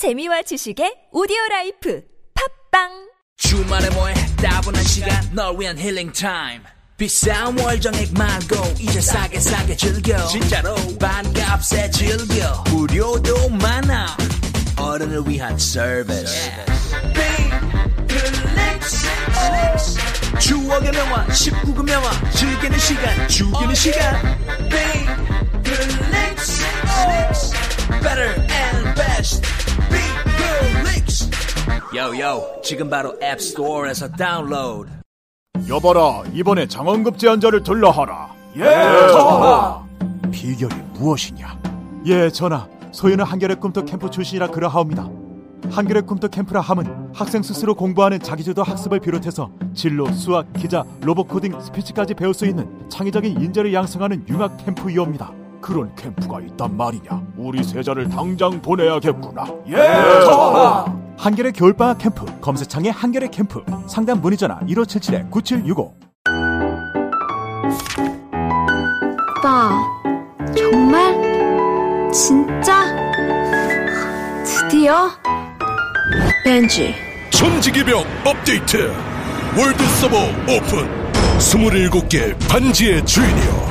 재미와 지식의 오디오 life 팟빵 주말에 뭐해 따분한 시간 널 위한 healing time 비싼 월정액 말고 이제 싸게 싸게 즐겨 진짜로 반값에 즐겨 무료도 많아 어른을 위한 서비스 추억의 명화 19금 명화 즐기는 시간 죽이는 시간 Better and best Yo yo 지금 바로 앱 스토어에서 다운로드 여봐라 이번에 장원급제한 자를 들라 하라. 예 전하! 비결이 무엇이냐? 예 전하 소인은 한겨레 꿈터 캠프 출신이라 그러하옵니다. 한겨레 꿈터 캠프라 함은 학생 스스로 공부하는 자기주도 학습을 비롯해서 진로, 수학, 기자, 로봇 코딩, 스피치까지 배울 수 있는 창의적인 인재를 양성하는 융합 캠프이옵니다. 그런 캠프가 있단 말이냐? 우리 세자를 당장 보내야겠구나. 예 전하 한겨레 겨울방학 캠프 검색창에 한겨레 캠프 상담 문의 전화 1577-9765 오빠, 정말? 진짜? 드디어? 벤지, 천지개벽 업데이트. world 서버 오픈. 27개 반지의 주인이여.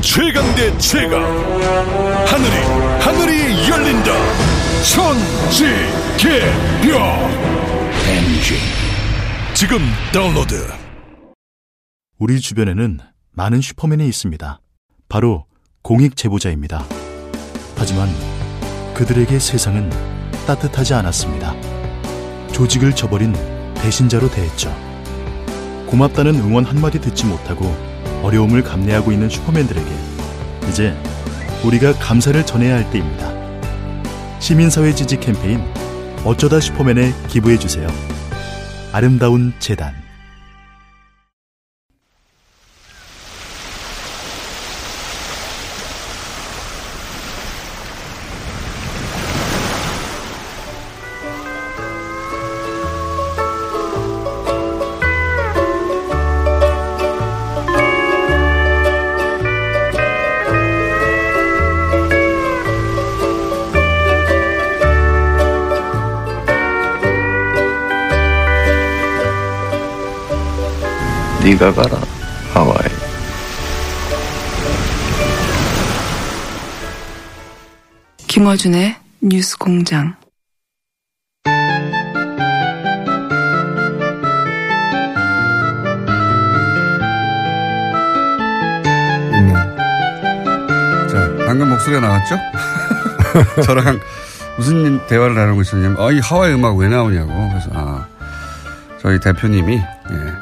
최강 대 최강. 하늘이 하늘이 열린다 천지개벽 지금 다운로드 우리 주변에는 많은 슈퍼맨이 있습니다. 바로 공익 제보자입니다. 하지만 그들에게 세상은 따뜻하지 않았습니다. 조직을 저버린 배신자로 대했죠. 고맙다는 응원 한마디 듣지 못하고 어려움을 감내하고 있는 슈퍼맨들에게 이제 우리가 감사를 전해야 할 때입니다. 시민사회 지지 캠페인 어쩌다 슈퍼맨에 기부해 주세요. 아름다운 재단 네가 가라 하와이 김어준의 뉴스 공장. 네. 자, 방금 목소리가 나왔죠? 저랑 무슨 대화를 나누고 있었냐면, 아, 이 하와이 음악 왜 나오냐고. 그래서, 아, 저희 대표님이, 예,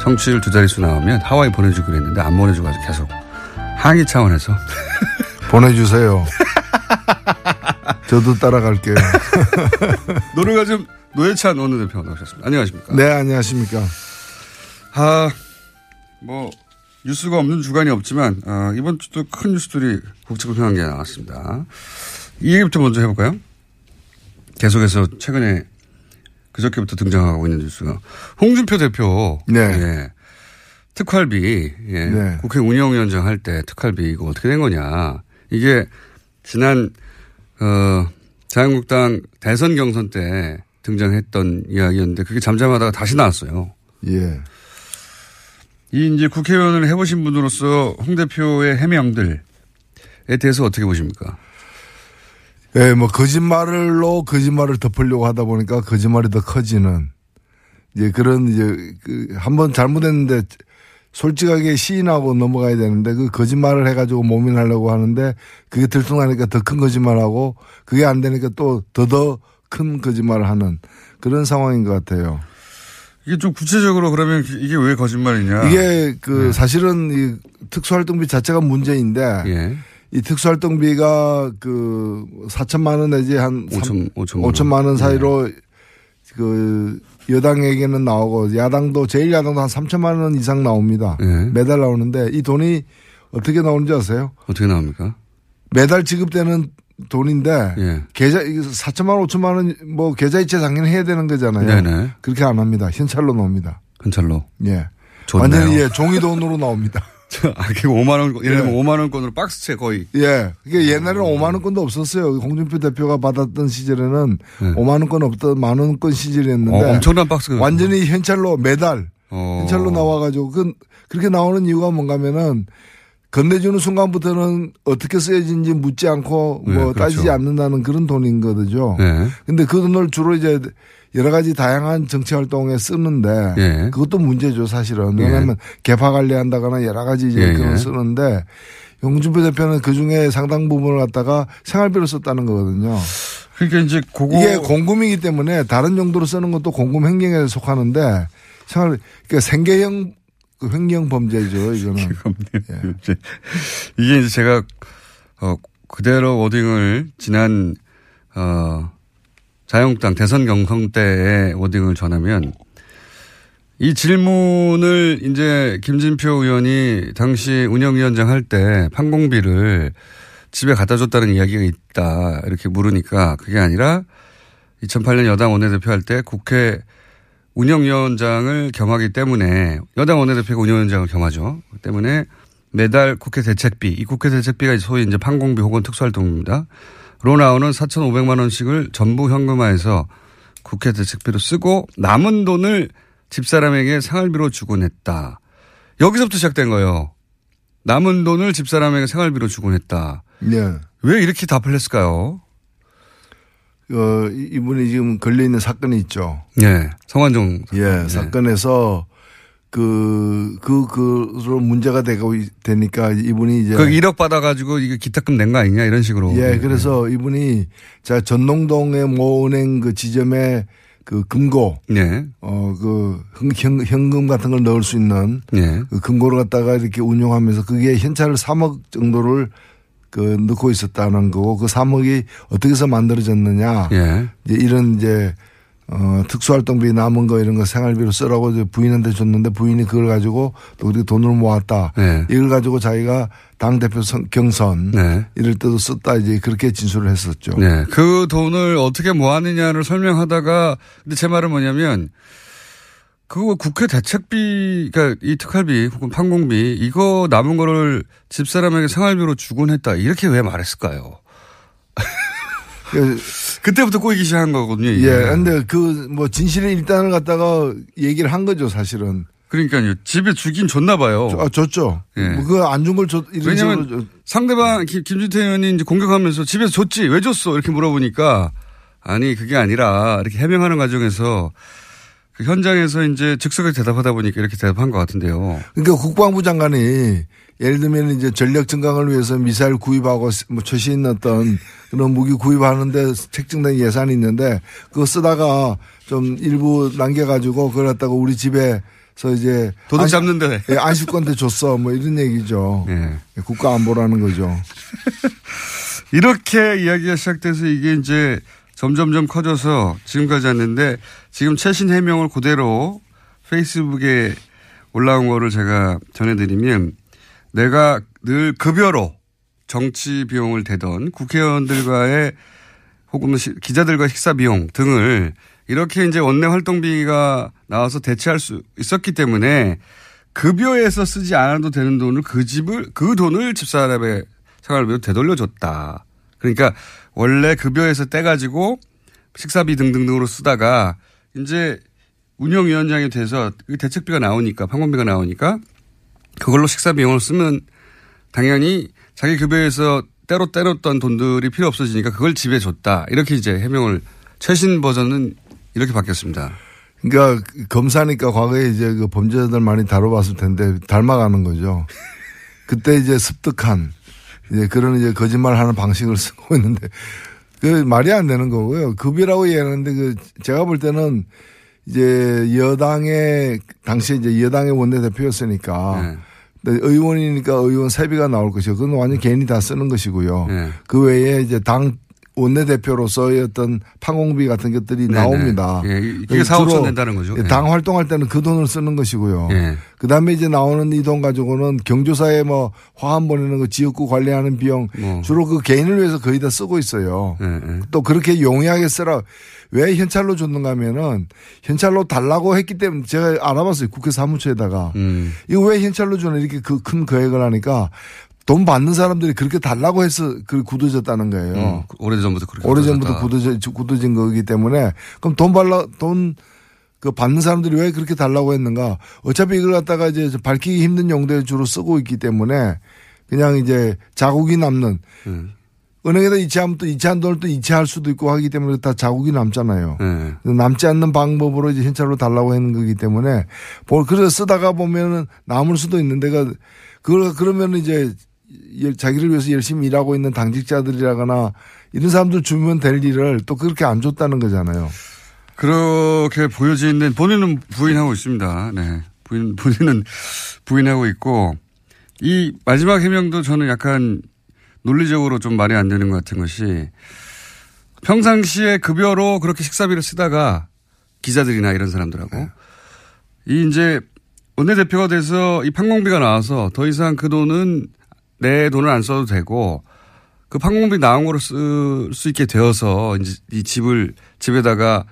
청취율 두 자릿수 나오면 하와이 보내주기로 했는데 안 보내줘가지고 계속 항의 차원에서. 보내주세요. 저도 따라갈게요. 노래가 좀 노예찬 원내대표 나오셨습니다. 안녕하십니까. 네, 안녕하십니까. 아, 뭐, 뉴스가 없는 주간이 없지만, 아, 이번 주도 큰 뉴스들이 국제공평한 게 나왔습니다. 이 얘기부터 먼저 해볼까요? 계속해서 최근에 그저께부터 등장하고 있는 뉴스가 홍준표 대표. 네. 예, 특활비, 예, 네. 국회 운영위원장 할 때 특활비 이거 어떻게 된 거냐. 이게 지난, 어, 자유한국당 대선 경선 때 등장했던 이야기였는데 그게 잠잠하다가 다시 나왔어요. 예. 이 이제 국회의원을 해보신 분으로서 홍 대표의 해명들에 대해서 어떻게 보십니까? 예, 뭐, 거짓말로 거짓말을 덮으려고 하다 보니까 거짓말이 더 커지는, 이제 그런, 이제, 그, 한번 잘못했는데, 솔직하게 시인하고 넘어가야 되는데, 그 거짓말을 해가지고 모민하려고 하는데, 그게 들통나니까 더 큰 거짓말하고, 그게 안 되니까 또 더더 큰 거짓말을 하는 그런 상황인 것 같아요. 이게 좀 구체적으로 그러면 이게 왜 거짓말이냐? 이게 그 사실은 이 특수활동비 자체가 문제인데, 예. 이 특수활동비가 그 4천만 원 내지 한 5천, 5천만 5천만 원 사이로 그 여당에게는 나오고 야당도 제일 야당도 한 3천만 원 이상 나옵니다. 예. 매달 나오는데 이 돈이 어떻게 나오는지 아세요? 어떻게 나옵니까? 매달 지급되는 돈인데 예. 계좌 4천만 원, 5천만 원 뭐 계좌이체 당연히 해야 되는 거잖아요. 네네. 그렇게 안 합니다. 현찰로 나옵니다. 현찰로. 예. 좋네요. 완전히 예, 종이 돈으로 나옵니다. 아, 그 5만 원, 예를 들면 예. 5만 원권으로 박스채 거의. 예. 그게 옛날에는 5만 원권도 없었어요. 홍준표 대표가 받았던 시절에는 5만 원권 없던 만 원권 시절이었는데 네. 어, 엄청난 박스가. 완전히 현찰로 매달 어. 현찰로 나와가지고 그 그렇게 나오는 이유가 뭔가면은 건네주는 순간부터는 어떻게 쓰여진지 묻지 않고 뭐 네, 그렇죠. 따지지 않는다는 그런 돈인 거죠. 네. 근데 그 돈을 주로 이제 여러 가지 다양한 정치 활동에 쓰는데 예. 그것도 문제죠 사실은 예. 왜냐하면 개파 관리한다거나 여러 가지 이제 예, 그런 예. 쓰는데 홍준표 대표는 그 중에 상당 부분을 갖다가 생활비로 썼다는 거거든요. 그러니까 이제 그거. 이게 공금이기 때문에 다른 용도로 쓰는 것도 공금 횡령에 속하는데 생활 그러니까 생계형 그 횡령 범죄죠 이거는. 예. 이게 이제 제가 어 그대로 워딩을 지난 어 자유한국당 대선 경선 때의 워딩을 전하면 이 질문을 이제 김진표 의원이 당시 운영위원장 할 때 판공비를 집에 갖다 줬다는 이야기가 있다 이렇게 물으니까 그게 아니라 2008년 여당 원내대표 할 때 국회 운영위원장을 겸하기 때문에 여당 원내대표가 운영위원장을 겸하죠. 그 때문에 매달 국회 대책비, 이 국회 대책비가 소위 이제 판공비 혹은 특수활동입니다. 로 나오는 4,500만 원씩을 전부 현금화해서 국회 대책비로 쓰고 남은 돈을 집사람에게 생활비로 주곤 했다. 여기서부터 시작된 거예요. 남은 돈을 집사람에게 생활비로 주곤 했다. 네. 왜 이렇게 답을 했을까요? 어, 이- 이분이 지금 걸려 있는 사건이 있죠. 예. 성환종. 예, 사건에서 그, 그, 그로 문제가 되고 있- 되니까 이분이 이제. 그 1억 받아가지고 이게 기탁금 낸 거 아니냐 이런 식으로. 예, 그래서 이분이 자, 전농동의 모 은행 그 지점에 그 금고. 예. 어, 그 현, 현, 현금 같은 걸 넣을 수 있는. 예. 그 금고를 갖다가 이렇게 운용하면서 그게 현찰을 3억 정도를 그 넣고 있었다는 거고 그 3억이 어떻게 해서 만들어졌느냐. 예. 이제 이런 이제 어, 특수활동비 남은 거 이런 거 생활비로 쓰라고 부인한테 줬는데 부인이 그걸 가지고 또 우리 돈을 모았다. 네. 이걸 가지고 자기가 당대표 선- 경선 네. 이럴 때도 썼다 이제 그렇게 진술을 했었죠. 네. 그 돈을 어떻게 모았느냐를 설명하다가 근데 제 말은 뭐냐면 그거 국회 대책비, 그러니까 이 특활비 혹은 판공비 이거 남은 거를 집사람에게 생활비로 주곤 했다. 이렇게 왜 말했을까요? 그때부터 꼬이기 시작한 거거든요. 이게. 예. 근데 그 뭐 진실의 일단을 갖다가 얘기를 한 거죠 사실은. 그러니까요. 집에 주긴 줬나 봐요. 아, 줬죠. 예. 뭐 그거 안 준 걸 줬, 이런 왜냐면. 줬- 상대방 김- 김준태 의원이 이제 공격하면서 집에서 줬지 왜 줬어 이렇게 물어보니까 아니 그게 아니라 이렇게 해명하는 과정에서 그 현장에서 이제 즉석에 대답하다 보니까 이렇게 대답한 것 같은데요. 그러니까 국방부 장관이 예를 들면 이제 전력 증강을 위해서 미사일 구입하고 뭐 최신 어떤 그런 무기 구입하는데 책정된 예산이 있는데 그거 쓰다가 좀 일부 남겨가지고 그걸 갖다가 우리 집에 서 이제 도둑 잡는데. 예, 안식권대 줬어 뭐 이런 얘기죠. 예. 국가 안보라는 거죠. 이렇게 이야기가 시작돼서 이게 이제 점점점 커져서 지금까지 왔는데 지금 최신 해명을 그대로 페이스북에 올라온 거를 제가 전해드리면 내가 늘 급여로 정치 비용을 대던 국회의원들과의 혹은 시- 기자들과 식사 비용 등을 이렇게 이제 원내 활동비가 나와서 대체할 수 있었기 때문에 급여에서 쓰지 않아도 되는 돈을 그 집을 그 돈을 집사람의 생활비로 되돌려줬다. 그러니까 원래 급여에서 떼가지고 식사비 등등등으로 쓰다가 이제 운영위원장이 돼서 그 대책비가 나오니까 판공비가 나오니까 그걸로 식사 비용을 쓰면 당연히 자기 급여에서 때로 때렸던 돈들이 필요 없어지니까 그걸 집에 줬다. 이렇게 이제 해명을 최신 버전은 이렇게 바뀌었습니다. 그러니까 검사니까 과거에 이제 그 범죄자들 많이 다뤄봤을 텐데 닮아가는 거죠. 그때 이제 습득한 이제 그런 이제 거짓말하는 방식을 쓰고 있는데 그 말이 안 되는 거고요. 급이라고 얘기하는데 그 제가 볼 때는 이제 여당의 당시에 이제 여당의 원내대표였으니까 네. 근데 의원이니까 의원 세비가 나올 것이고 그건 완전 개인이 다 쓰는 것이고요. 네. 그 외에 이제 당 원내대표로서의 어떤 판공비 같은 것들이 네네. 나옵니다. 예, 이게 주로 4, 5천 낸다는 거죠. 예, 예. 당 활동할 때는 그 돈을 쓰는 것이고요. 예. 그 다음에 이제 나오는 이 돈 가지고는 경조사에 뭐 화환 보내는 거 지역구 관리하는 비용 뭐. 주로 그 개인을 위해서 거의 다 쓰고 있어요. 예, 예. 또 그렇게 용이하게 쓰라. 왜 현찰로 줬는가 하면은 현찰로 달라고 했기 때문에 제가 알아봤어요. 국회 사무처에다가. 음. 이거 왜 현찰로 주는 이렇게 그 큰 거액을 하니까 돈 받는 사람들이 그렇게 달라고 해서 그 굳어졌다는 거예요. 음, 오래전부터 그렇게 오래전부터. 굳어져, 굳어진 거기 때문에 그럼 돈 발라, 돈, 그 받는 사람들이 왜 그렇게 달라고 했는가. 어차피 이걸 갖다가 이제 밝히기 힘든 용도에 주로 쓰고 있기 때문에 그냥 이제 자국이 남는 음. 은행에다 이체하면 또 이체한 돈을 또 이체할 수도 있고 하기 때문에 다 자국이 남잖아요. 예. 남지 않는 방법으로 이제 현찰로 달라고 하는 거기 때문에 볼- 그래서 쓰다가 보면은 남을 수도 있는데가 그걸 그러면 이제 열- 자기를 위해서 열심히 일하고 있는 당직자들이라거나 이런 사람들 주면 될 일을 또 그렇게 안 줬다는 거잖아요. 그렇게 보여지는 본인은 부인하고 있습니다. 네. 부인, 본인은 부인하고 있고 이 마지막 해명도 저는 약간 논리적으로 좀 말이 안 되는 것 같은 것이 평상시에 급여로 그렇게 식사비를 쓰다가 기자들이나 이런 사람들하고 이 이제 원내대표가 돼서 이 판공비가 나와서 더 이상 그 돈은 내 돈을 안 써도 되고 그 판공비 나온 거로 쓸 수 있게 되어서 이제 이 집을 집에다가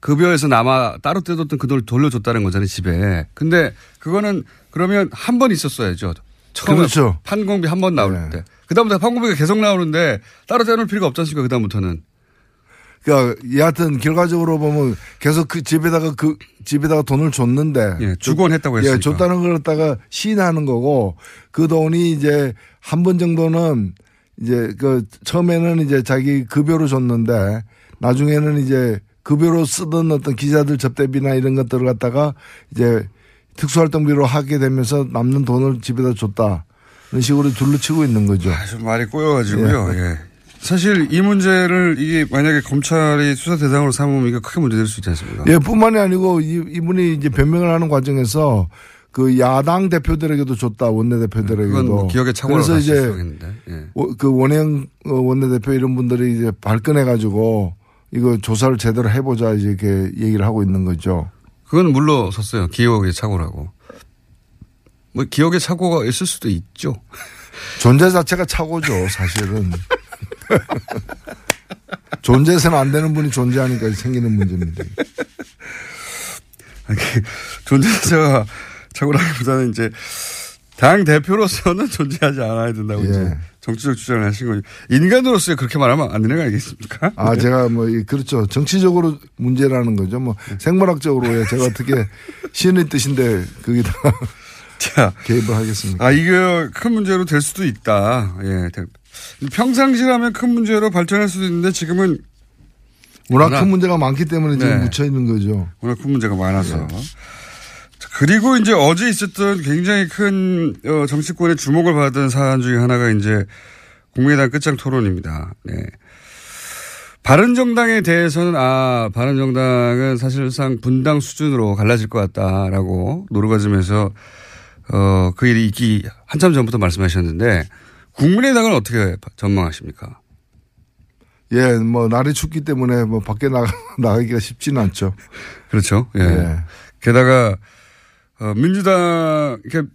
급여에서 남아 따로 떼뒀던 그 돈을 돌려줬다는 거잖아요 집에. 근데 그거는 그러면 한 번 있었어야죠. 처음에 그렇죠. 판공비 한 번 나올 네. 때. 그다음부터 판공비가 계속 나오는데 따로 떼놓을 필요가 없지 않습니까 그다음부터는. 그러니까 여하튼 결과적으로 보면 계속 그 집에다가 그 집에다가 돈을 줬는데 예, 주곤 했다고 했으니까. 예, 줬다는 걸 갖다가 시인하는 거고 그 돈이 이제 한 번 정도는 이제 그 처음에는 이제 자기 급여로 줬는데 나중에는 이제 급여로 쓰던 어떤 기자들 접대비나 이런 것들을 갖다가 이제 특수활동비로 하게 되면서 남는 돈을 집에다 줬다. 이런 식으로 둘러치고 있는 거죠. 아, 좀 말이 꼬여가지고요. 예. 사실 이 문제를 이게 만약에 검찰이 수사 대상으로 삼으면 이거 크게 문제될 수 있지 않습니까? 예, 뿐만이 아니고 이, 이분이 이제 변명을 하는 과정에서 그 야당 대표들에게도 줬다 원내 대표들에게도. 뭐 기억에 착오를 그래서 이제. 예. 어, 그 원행 어, 원내 대표 이런 분들이 이제 발끈해 가지고 이거 조사를 제대로 해보자 이제 이렇게 얘기를 하고 있는 거죠. 그건 물러섰어요. 기억의 착오라고. 뭐 기억의 착오가 있을 수도 있죠. 존재 자체가 착오죠, 사실은. 존재해서는 안 되는 분이 존재하니까 생기는 문제입니다. 아니, 존재자가 착오라기보다는 이제 당 대표로서는 존재하지 않아야 된다고 예. 이제 정치적 주장을 하신 거죠. 인간으로서 그렇게 말하면 안 되는 거 아니겠습니까? 아, 네. 제가 뭐, 이- 그렇죠. 정치적으로 문제라는 거죠. 뭐, 생물학적으로 예, 제가 어떻게 시인의 뜻인데 거기다가 자, 개입을 하겠습니까? 아, 이게 큰 문제로 될 수도 있다. 예. 평상시라면 큰 문제로 발전할 수도 있는데 지금은 워낙 워낙- 큰 문제가 많기 때문에 지금 네. 묻혀 있는 거죠. 워낙 큰 문제가 많아서. 자, 그리고 이제 어제 있었던 굉장히 큰 어, 정치권의 주목을 받은 사안 중에 하나가 이제 국민의당 끝장 토론입니다. 네. 바른정당에 대해서는 아 바른정당은 사실상 분당 수준으로 갈라질 것 같다라고 노르가즘에서 어, 그 일이 있기 한참 전부터 말씀하셨는데 국민의당은 어떻게 전망하십니까? 예, 뭐, 날이 춥기 때문에 뭐, 밖에 나가, 나가기가 쉽지는 않죠. 그렇죠. 예. 예. 게다가 어, 민주당 이렇게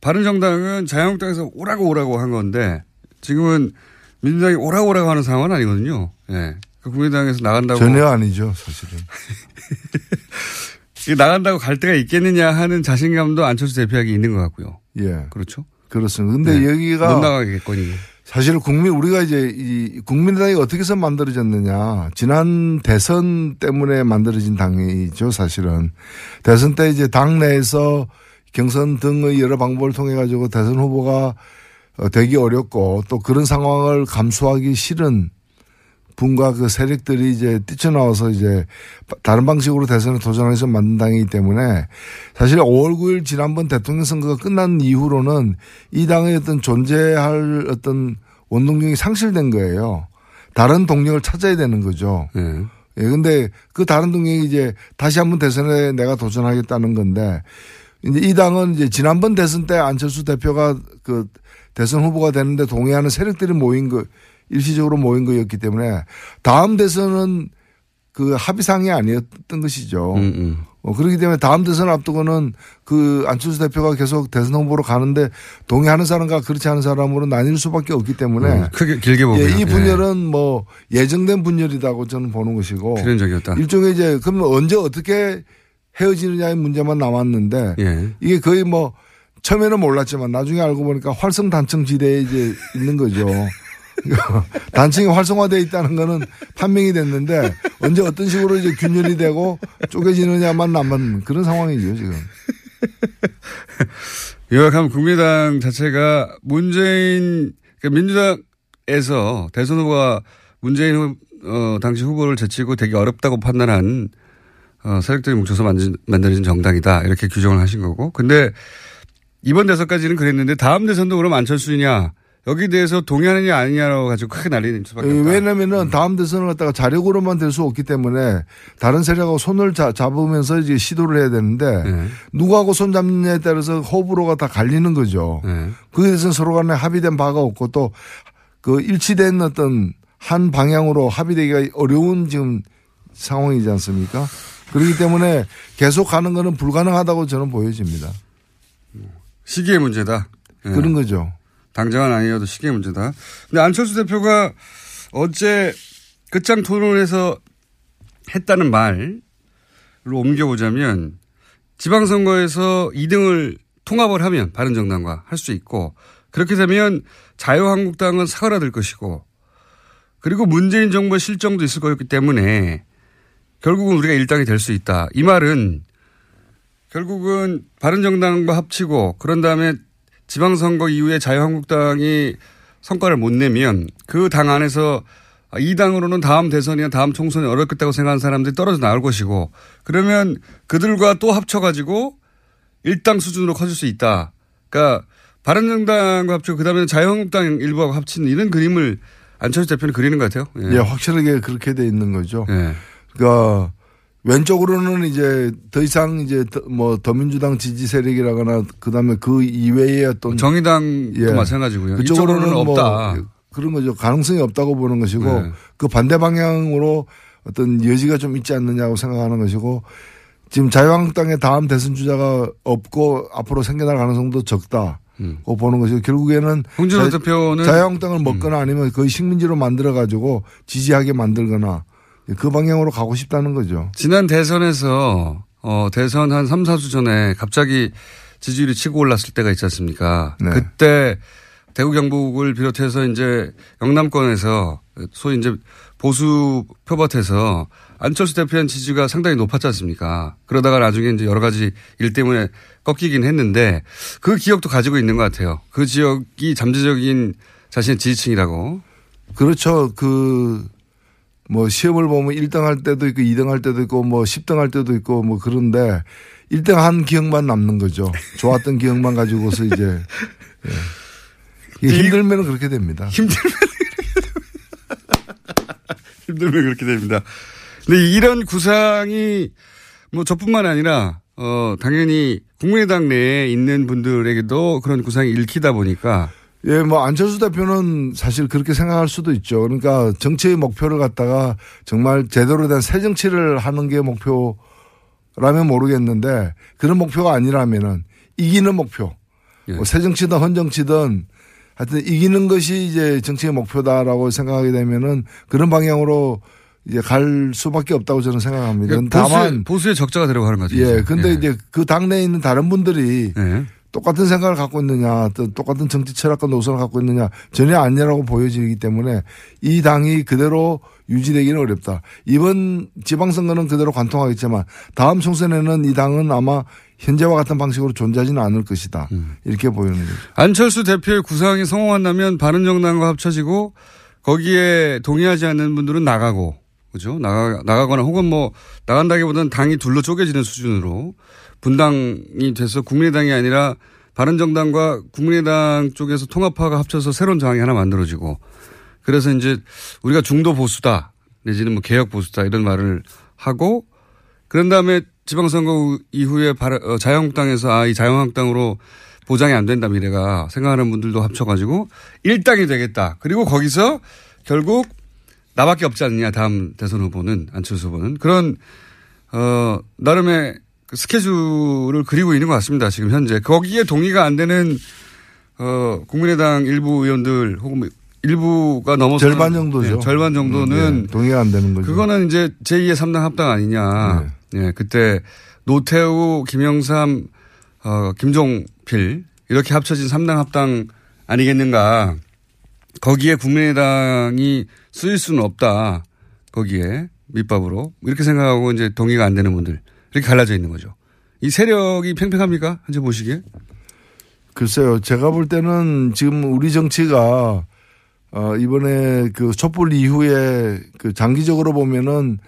바른정당은 자유한국당에서 오라고 오라고 한 건데 지금은 민주당이 오라고 오라고 하는 상황은 아니거든요. 예. 그 국민의당에서 나간다고 전혀 아니죠, 사실은. 나간다고 갈 데가 있겠느냐 하는 자신감도 안철수 대표에게 있는 것 같고요. 예. 그렇죠. 그렇습니다. 근데 네. 여기가 못 나가겠거니. 사실 국민 우리가 이제 이 국민의당이 어떻게 해서 만들어졌느냐 지난 대선 때문에 만들어진 당이죠 사실은 대선 때 이제 당 내에서 경선 등의 여러 방법을 통해 가지고 대선 후보가 어, 되기 어렵고 또 그런 상황을 감수하기 싫은 분과 그 세력들이 이제 뛰쳐나와서 이제 다른 방식으로 대선에 도전해서 만든 당이기 때문에 사실 5월 9일 지난번 대통령 선거가 끝난 이후로는 이 당의 어떤 존재할 어떤 원동력이 상실된 거예요. 다른 동력을 찾아야 되는 거죠. 예. 예, 근데 그 다른 동력이 이제 다시 한번 대선에 내가 도전하겠다는 건데 이제 이 당은 이제 지난번 대선 때 안철수 대표가 그 대선 후보가 되는데 동의하는 세력들이 모인 거 일시적으로 모인 거였기 때문에 다음 대선은 그 합의상이 아니었던 것이죠. 음, 어, 그렇기 때문에 다음 대선 앞두고는 그 안철수 대표가 계속 대선 후보로 가는데 동의하는 사람과 그렇지 않은 사람으로 나뉠 수밖에 없기 때문에 음, 크게 길게 보면 예, 이 분열은 뭐 예정된 분열이라고 저는 보는 것이고 필연적이었다. 일종의 이제 그러면 언제 어떻게 헤어지느냐의 문제만 남았는데 예. 이게 거의 뭐 처음에는 몰랐지만 나중에 알고 보니까 활성 단층 지대에 이제 있는 거죠. 단층이 활성화되어 있다는 거는 판명이 됐는데 언제 어떤 식으로 이제 균열이 되고 쪼개지느냐만 남은 그런 상황이죠 지금. 요약하면 국민의당 자체가 문재인 그러니까 민주당에서 대선 후보가 문재인 후, 어, 당시 후보를 제치고 되게 어렵다고 판단한 어, 세력들이 뭉쳐서 만진, 만들어진 정당이다. 이렇게 규정을 하신 거고. 근데 이번 대선까지는 그랬는데 다음 대선도 그럼 안철수냐 여기 대해서 동의하느냐 아니냐로 가지고 크게 난리는 수밖에 없다. 왜냐면은 다음 대선을 갖다가 자력으로만 될 수 없기 때문에 다른 세력하고 손을 자, 잡으면서 이제 시도를 해야 되는데 네. 누구하고 손 잡느냐에 따라서 호불호가 다 갈리는 거죠. 네. 그에 대해서 서로 간에 합의된 바가 없고 또 그 일치된 어떤 한 방향으로 합의되기가 어려운 지금 상황이지 않습니까? 그렇기 때문에 계속 가는 거는 불가능하다고 저는 보여집니다. 시기의 문제다. 예. 그런 거죠. 당장은 아니어도 시기의 문제다. 근데 안철수 대표가 어제 끝장 토론에서 했다는 말로 옮겨보자면 지방선거에서 2등을 통합을 하면 바른정당과 할 수 있고 그렇게 되면 자유한국당은 사그라들 것이고 그리고 문재인 정부의 실정도 있을 거였기 때문에 결국은 우리가 일당이 될 수 있다. 이 말은 결국은 바른정당과 합치고 그런 다음에 지방선거 이후에 자유한국당이 성과를 못 내면 그 당 안에서 이 당으로는 다음 대선이나 다음 총선이 어렵겠다고 생각하는 사람들이 떨어져 나올 것이고 그러면 그들과 또 합쳐가지고 일당 수준으로 커질 수 있다. 그러니까 바른정당과 합치고 그다음에 자유한국당 일부하고 합치는 이런 그림을 안철수 대표는 그리는 것 같아요. 예, 확실하게 그렇게 돼 있는 거죠. 예. 그러니까 왼쪽으로는 이제 더 이상 이제 더- 뭐 더민주당 지지 세력이라거나 그다음에 그 이외의 어떤 정의당도 마찬가지고요. 그쪽으로는 뭐 없다. 그런 거죠. 가능성이 없다고 보는 것이고 네. 그 반대 방향으로 어떤 여지가 좀 있지 않느냐고 생각하는 것이고 지금 자유한국당의 다음 대선 주자가 없고 앞으로 생겨날 가능성도 적다. 고 보는 것이고 결국에는 음. 자- 대표는 음. 자유한국당을 먹거나 아니면 거의 식민지로 만들어 가지고 지지하게 만들거나 그 방향으로 가고 싶다는 거죠. 지난 대선에서 어 대선 한 3, 4주 전에 갑자기 지지율이 치고 올랐을 때가 있지 않습니까? 네. 그때 대구 경북을 비롯해서 이제 영남권에서 소위 이제 보수 표밭에서 안철수 대표의 지지가 상당히 높았지 않습니까? 그러다가 나중에 이제 여러 가지 일 때문에 꺾이긴 했는데 그 기억도 가지고 있는 것 같아요. 그 지역이 잠재적인 자신의 지지층이라고. 그렇죠. 그, 뭐, 시험을 보면 1등 할 때도 있고, 2등 할 때도 있고, 뭐, 10등 할 때도 있고, 뭐, 그런데 1등 한 기억만 남는 거죠. 좋았던 기억만 가지고서 이제. 예. 힘들면 그렇게 됩니다. 힘들면 힘들면 그렇게 됩니다. 근데 이런 구상이 뭐 저뿐만 아니라 어 당연히 국민의당 내에 있는 분들에게도 그런 구상이 읽히다 보니까 예, 뭐 안철수 대표는 사실 그렇게 생각할 수도 있죠. 그러니까 정치의 목표를 갖다가 정말 제대로 된 새 정치를 하는 게 목표라면 모르겠는데 그런 목표가 아니라면은 이기는 목표. 뭐새 정치든 헌 정치든 하여튼 이기는 것이 이제 정치의 목표다라고 생각하게 되면은 그런 방향으로 이제 갈 수밖에 없다고 저는 생각합니다. 그러니까 보수의, 다만 보수의 적자가 되려고 하는 거죠. 예, 근데 이제 그 당내에 있는 다른 분들이 예. 똑같은 생각을 갖고 있느냐, 또 똑같은 정치 철학과 노선을 갖고 있느냐 전혀 아니라고 보여지기 때문에 이 당이 그대로 유지되기는 어렵다. 이번 지방선거는 그대로 관통하겠지만 다음 총선에는 이 당은 아마 현재와 같은 방식으로 존재하지는 않을 것이다. 이렇게 보이는 거죠. 안철수 대표의 구상이 성공한다면 바른정당과 합쳐지고 거기에 동의하지 않는 분들은 나가고 그죠? 나가 나가거나 혹은 뭐 나간다기보다는 당이 둘로 쪼개지는 수준으로 분당이 돼서 국민의당이 아니라 바른정당과 국민의당 쪽에서 통합화가 합쳐서 새로운 정당이 하나 만들어지고 그래서 이제 우리가 중도 보수다 내지는 뭐 개혁 보수다 이런 말을 하고 그런 다음에 지방선거 이후에 어, 자유한국당에서 아 이 자유한국당으로 보장이 안 된다 미래가 생각하는 분들도 합쳐가지고 일당이 되겠다. 그리고 거기서 결국 나밖에 없지 않느냐 다음 대선 후보는 안철수 후보는 그런 어 나름의 그 스케줄을 그리고 있는 것 같습니다. 지금 현재 거기에 동의가 안 되는 어 국민의당 일부 의원들 혹은 일부가 넘어서 절반 정도죠. 절반 정도는 네, 동의가 안 되는 거죠. 그거는 이제 제2의 3당 합당 아니냐. 예, 그때 노태우, 김영삼, 어, 김종필 이렇게 합쳐진 3당 합당 아니겠는가. 거기에 국민의당이 쓰일 수는 없다. 거기에 밑밥으로 이렇게 생각하고 이제 동의가 안 되는 분들 이렇게 갈라져 있는 거죠. 이 세력이 팽팽합니까? 현재 보시기에? 글쎄요. 제가 볼 때는 지금 우리 정치가 어 이번에 그 촛불 이후에 그 장기적으로 보면은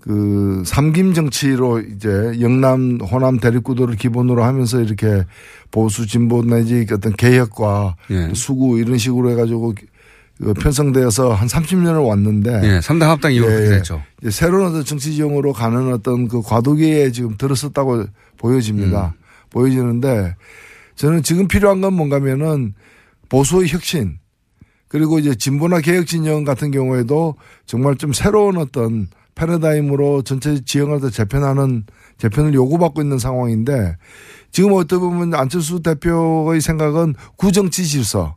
그 삼김 정치로 이제 영남 호남 대립 구도를 기본으로 하면서 이렇게 보수 진보 내지 어떤 개혁과 예. 수구 이런 식으로 해가지고 그 편성되어서 한 30년을 왔는데 예, 3당 합당 이후로 예, 그렇게 예. 됐죠. 이제 새로운 어떤 정치 지형으로 가는 어떤 그 과도기에 지금 들어섰다고 보여집니다. 음. 보여지는데 저는 지금 필요한 건 뭔가면은 보수의 혁신 그리고 이제 진보나 개혁 진영 같은 경우에도 정말 좀 새로운 어떤 패러다임으로 전체 지형을 더 재편하는 재편을 요구받고 있는 상황인데 지금 어떻게 보면 안철수 대표의 생각은 구정치 질서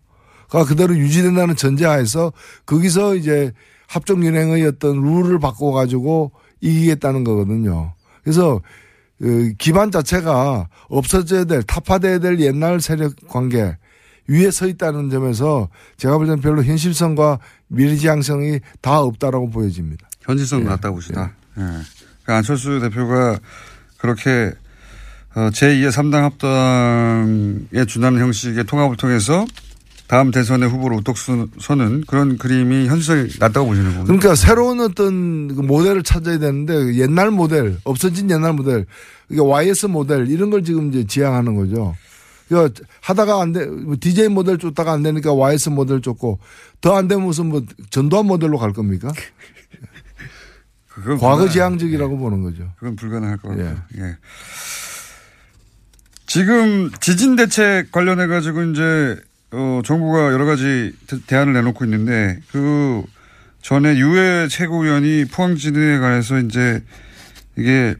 가 그대로 유지된다는 전제하에서 거기서 이제 합종연행의 어떤 룰을 바꿔가지고 이기겠다는 거거든요. 그래서 그 기반 자체가 없어져야 될 타파돼야 될 옛날 세력 관계 위에 서 있다는 점에서 제가 볼 때는 별로 현실성과 미래지향성이 다 없다라고 보여집니다. 현실성 낮다고 보시다. 예. 그러니까 안철수 대표가 그렇게 어, 제2의 3당 합당에 준하는 형식의 통합을 통해서 다음 대선의 후보로 우뚝 서- 서는 그런 그림이 현실성이 낮다고 보시는 거군요. 그러니까 새로운 어떤 그 모델을 찾아야 되는데 옛날 모델, 없어진 옛날 모델, 이게 YS 모델 이런 걸 지금 이제 지향하는 거죠. 그러니까 하다가 안 돼, 뭐 DJ 모델 쫓다가 안 되니까 YS 모델 쫓고 더 안 되면 무슨 뭐 전두환 모델로 갈 겁니까? 그건 과거 불가능- 지향적이라고 보는 거죠. 그건 불가능할 것 같아요. 예. 지금 지진 대책 관련해 가지고 이제 어 정부가 여러 가지 대- 대안을 내놓고 있는데 그 전에 유해 최고위원이 포항 지진에 관해서 이제 이게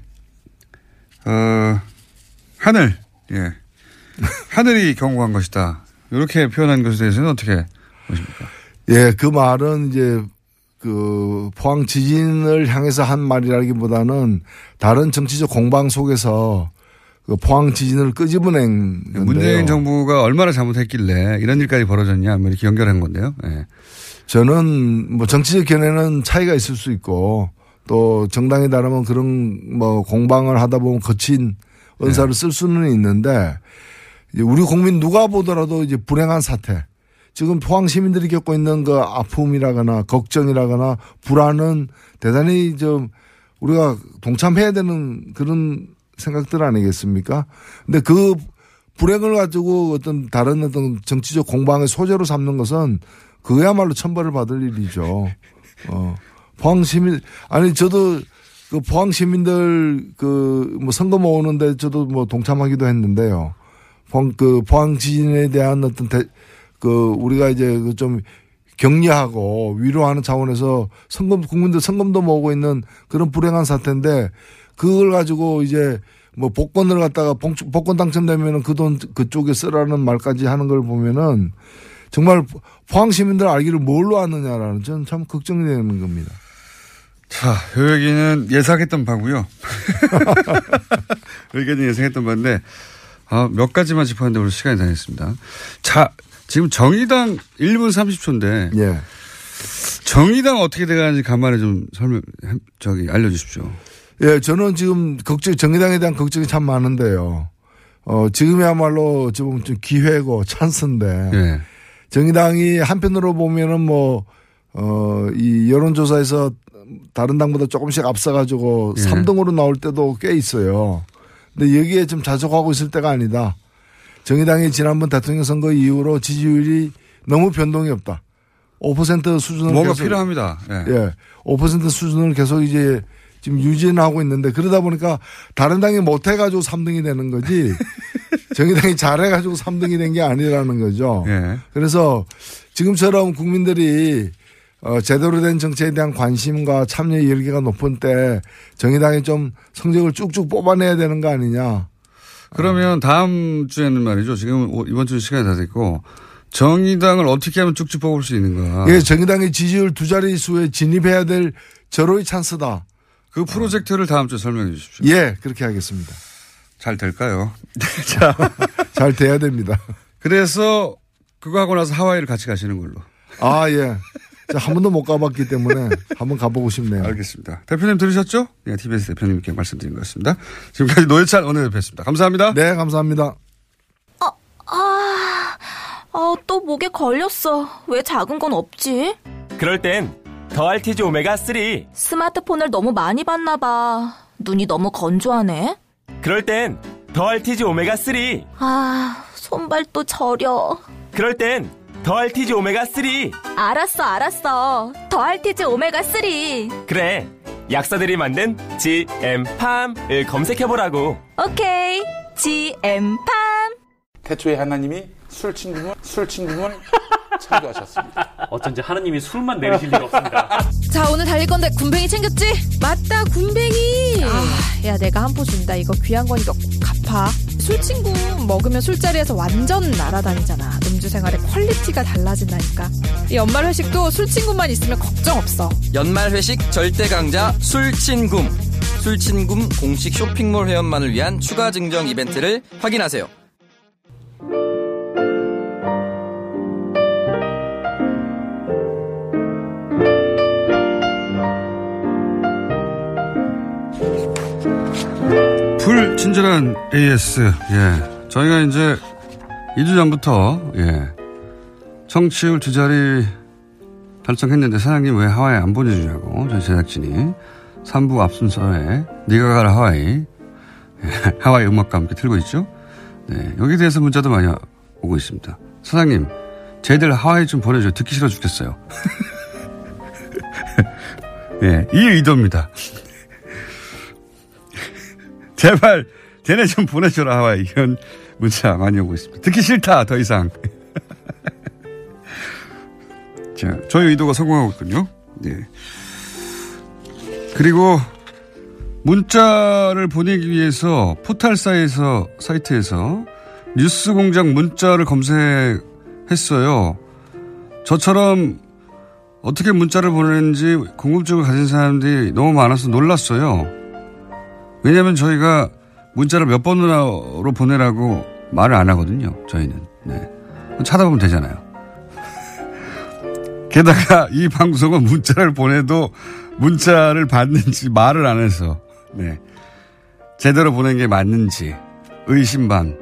어 하늘 예 하늘이 경고한 것이다 이렇게 표현한 것에 대해서는 어떻게 보십니까? 예, 그 말은 이제 그 포항 지진을 향해서 한 말이라기보다는 다른 정치적 공방 속에서 그 포항 지진을 끄집어낸 건데요. 문재인 정부가 얼마나 잘못했길래 이런 일까지 벌어졌냐 뭐 이렇게 연결한 건데요. 예. 저는 뭐 정치적 견해는 차이가 있을 수 있고 또 정당에 따르면 그런 뭐 공방을 하다 보면 거친 언사를 쓸 수는 있는데 우리 국민 누가 보더라도 이제 불행한 사태. 지금 포항 시민들이 겪고 있는 그 아픔이라거나 걱정이라거나 불안은 대단히 좀 우리가 동참해야 되는 그런 생각들 아니겠습니까? 근데 그 불행을 가지고 어떤 다른 어떤 정치적 공방의 소재로 삼는 것은 그야말로 천벌을 받을 일이죠. 어. 포항 시민, 아니, 저도 그 포항 시민들 그 뭐 선거 모으는데 저도 뭐 동참하기도 했는데요. 포항, 그 포항 지진에 대한 어떤 대, 그 우리가 이제 그좀 격려하고 위로하는 차원에서 성금, 국민들 성금도 모으고 있는 그런 불행한 사태인데 그걸 가지고 이제 뭐 복권을 갖다가 봉- 복권 당첨되면은 그 돈 그쪽에 쓰라는 말까지 하는 걸 보면은 정말 포항 시민들 알기를 뭘로 아느냐라는 저는 참 걱정이 되는 겁니다. 자, 요 얘기는 예상했던 바고요. 의견이 예상했던 바인데 아, 몇 가지만 짚었는데 우리 시간이 다 됐습니다. 자, 지금 정의당 1분 30초인데 예. 정의당 어떻게 돼가는지 간만에 좀 설명 저기 알려주십시오. 예, 저는 지금 걱정, 정의당에 대한 걱정이 참 많은데요. 어, 지금이야말로 지금 좀 기회고 찬스인데. 예. 정의당이 한편으로 보면은 뭐, 어, 이 여론조사에서 다른 당보다 조금씩 앞서가지고 예. 3등으로 나올 때도 꽤 있어요. 근데 여기에 좀 자족하고 있을 때가 아니다. 정의당이 지난번 대통령 선거 이후로 지지율이 너무 변동이 없다. 5% 수준을 뭔가 계속 필요합니다. 예. 예. 5% 수준을 계속 이제 지금 유지는 하고 있는데 그러다 보니까 다른 당이 못해 가지고 3등이 되는 거지 정의당이 잘해 가지고 3등이 된 게 아니라는 거죠. 예. 그래서 지금처럼 국민들이 어, 제대로 된 정치에 대한 관심과 참여 열기가 높은 때 정의당이 좀 성적을 쭉쭉 뽑아내야 되는 거 아니냐. 그러면 다음 주에는 말이죠. 지금 오- 이번 주 시간이 다 됐고 정의당을 어떻게 하면 쭉쭉 뽑을 수 있는가. 예, 정의당의 지지율 두 자릿수에 진입해야 될 절호의 찬스다. 그 프로젝트를 다음 주에 설명해 주십시오. 예, 그렇게 하겠습니다. 잘 될까요? 자, 잘 돼야 됩니다. 그래서 그거 하고 나서 하와이를 같이 가시는 걸로. 아, 예. 자, 한 번도 못 가봤기 때문에 한번 가보고 싶네요. 알겠습니다. 대표님 들으셨죠? 네, TBS 대표님께 말씀드린 것 같습니다. 지금까지 노예찬 원내대표였습니다. 감사합니다. 네, 감사합니다. 아, 아, 또 목에 걸렸어. 왜 작은 건 없지? 그럴 땐 더 알티지 오메가 3. 스마트폰을 너무 많이 봤나 봐. 눈이 너무 건조하네. 그럴 땐 더 알티지 오메가 3. 아, 손발 도 저려. 그럴 땐 더 알티지 오메가 3. 알았어, 알았어. 더 알티즈 오메가 3. 그래. 약사들이 만든 GM팜을 검색해보라고. 오케이. GM팜. 태초에 하나님이 술 친구문 술 친구문 창조하셨습니다. 어쩐지 하느님이 술만 내리실 리가 없습니다. 자 오늘 달릴 건데 군뱅이 챙겼지? 맞다 군뱅이 아, 야 내가 한 포 준다 이거 귀한 거니까 꼭 갚아 술친구 먹으면 술자리에서 완전 날아다니잖아 음주 생활의 quality가 달라진다니까 이 연말 회식도 술친구만 있으면 걱정 없어 연말 회식 절대 강자 술친굼. 술친굼 공식 쇼핑몰 회원만을 위한 추가 증정 이벤트를 확인하세요. 친절한 AS. 예. 저희가 이제 2주 전부터, 예. 청취율 두 자리 달성했는데 사장님 왜 하와이 안 보내주냐고 저희 제작진이 3부 앞순서에 니가 가라 하와이 예, 하와이 음악과 함께 틀고 있죠. 네, 여기에 대해서 문자도 많이 오고 있습니다. 사장님 쟤들 하와이 좀 보내줘 듣기 싫어 죽겠어요. 예, 이 의도입니다. 제발 쟤네 좀 보내줘라 이런 문자 많이 오고 있습니다. 듣기 싫다 더 이상. 자, 저희 의도가 성공하고 있군요. 네. 그리고 문자를 보내기 위해서 포탈사에서 사이트에서 뉴스 공장 문자를 검색했어요. 저처럼 어떻게 문자를 보내는지 궁금증을 가진 사람들이 너무 많아서 놀랐어요. 왜냐하면 저희가 문자를 몇 번으로 보내라고 말을 안 하거든요. 저희는. 네. 찾아보면 되잖아요. 게다가 이 방송은 문자를 보내도 문자를 받는지 말을 안 해서 네. 제대로 보낸 게 맞는지 의심 반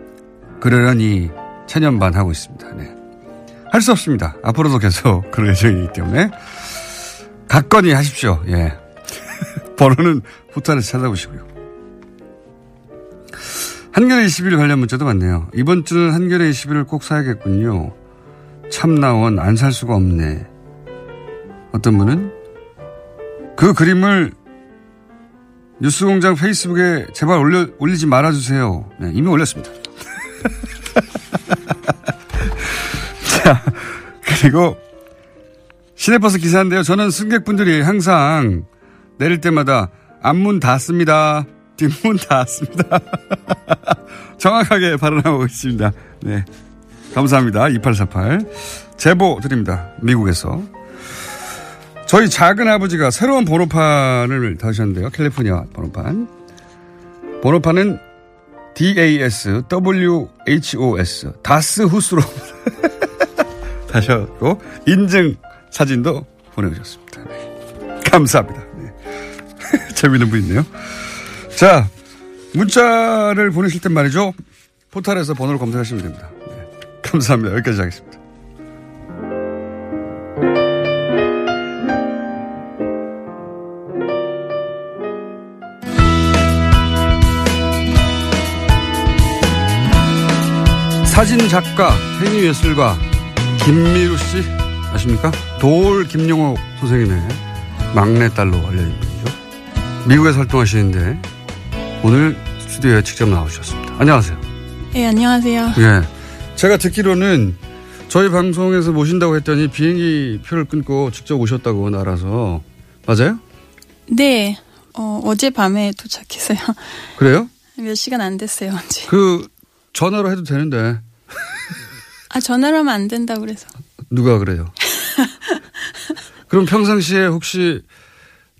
그러려니 체념 반 하고 있습니다. 네. 할 수 없습니다. 앞으로도 계속 그럴 예정이기 때문에 각건히 하십시오. 예. 번호는 포털에서 찾아보시고요. 한겨레 21일 관련 문자도 많네요. 이번 주는 한겨레 21을 꼭 사야겠군요. 참나원 안 살 수가 없네. 어떤 분은 그 그림을 뉴스공장 페이스북에 제발 올려, 올리지 말아주세요. 네, 이미 올렸습니다. 자, 그리고 시내버스 기사인데요. 저는 승객분들이 항상 내릴 때마다 앞문 닫습니다. 뒷문 닫습니다. 정확하게 발언하고 있습니다. 네. 감사합니다. 2848. 제보 드립니다. 미국에서. 저희 작은 아버지가 새로운 번호판을 다셨는데요. 캘리포니아 번호판. 번호판은 DAS-WHOS, 다스 후스로 다셨고, 인증 사진도 보내주셨습니다. 네. 감사합니다. 네. 재밌는 분이네요. 자, 문자를 보내실 땐 말이죠. 포털에서 번호를 검색하시면 됩니다. 네. 감사합니다. 여기까지 하겠습니다. 사진 작가, 행위예술가 김미루 씨 아십니까? 도올 김용호 선생님의 막내딸로 알려진 분이죠. 미국에서 활동하시는데 오늘 스튜디오에 직접 나오셨습니다. 안녕하세요. 예, 안녕하세요. 예. 제가 듣기로는 저희 방송에서 모신다고 했더니 비행기 표를 끊고 직접 오셨다고 날아서 맞아요? 네. 어, 어젯밤에 도착했어요. 그래요? 몇 시간 안 됐어요, 언제. 그 전화로 해도 되는데 아, 전화로 하면 안 된다고 그래서. 누가 그래요? 그럼 평상시에 혹시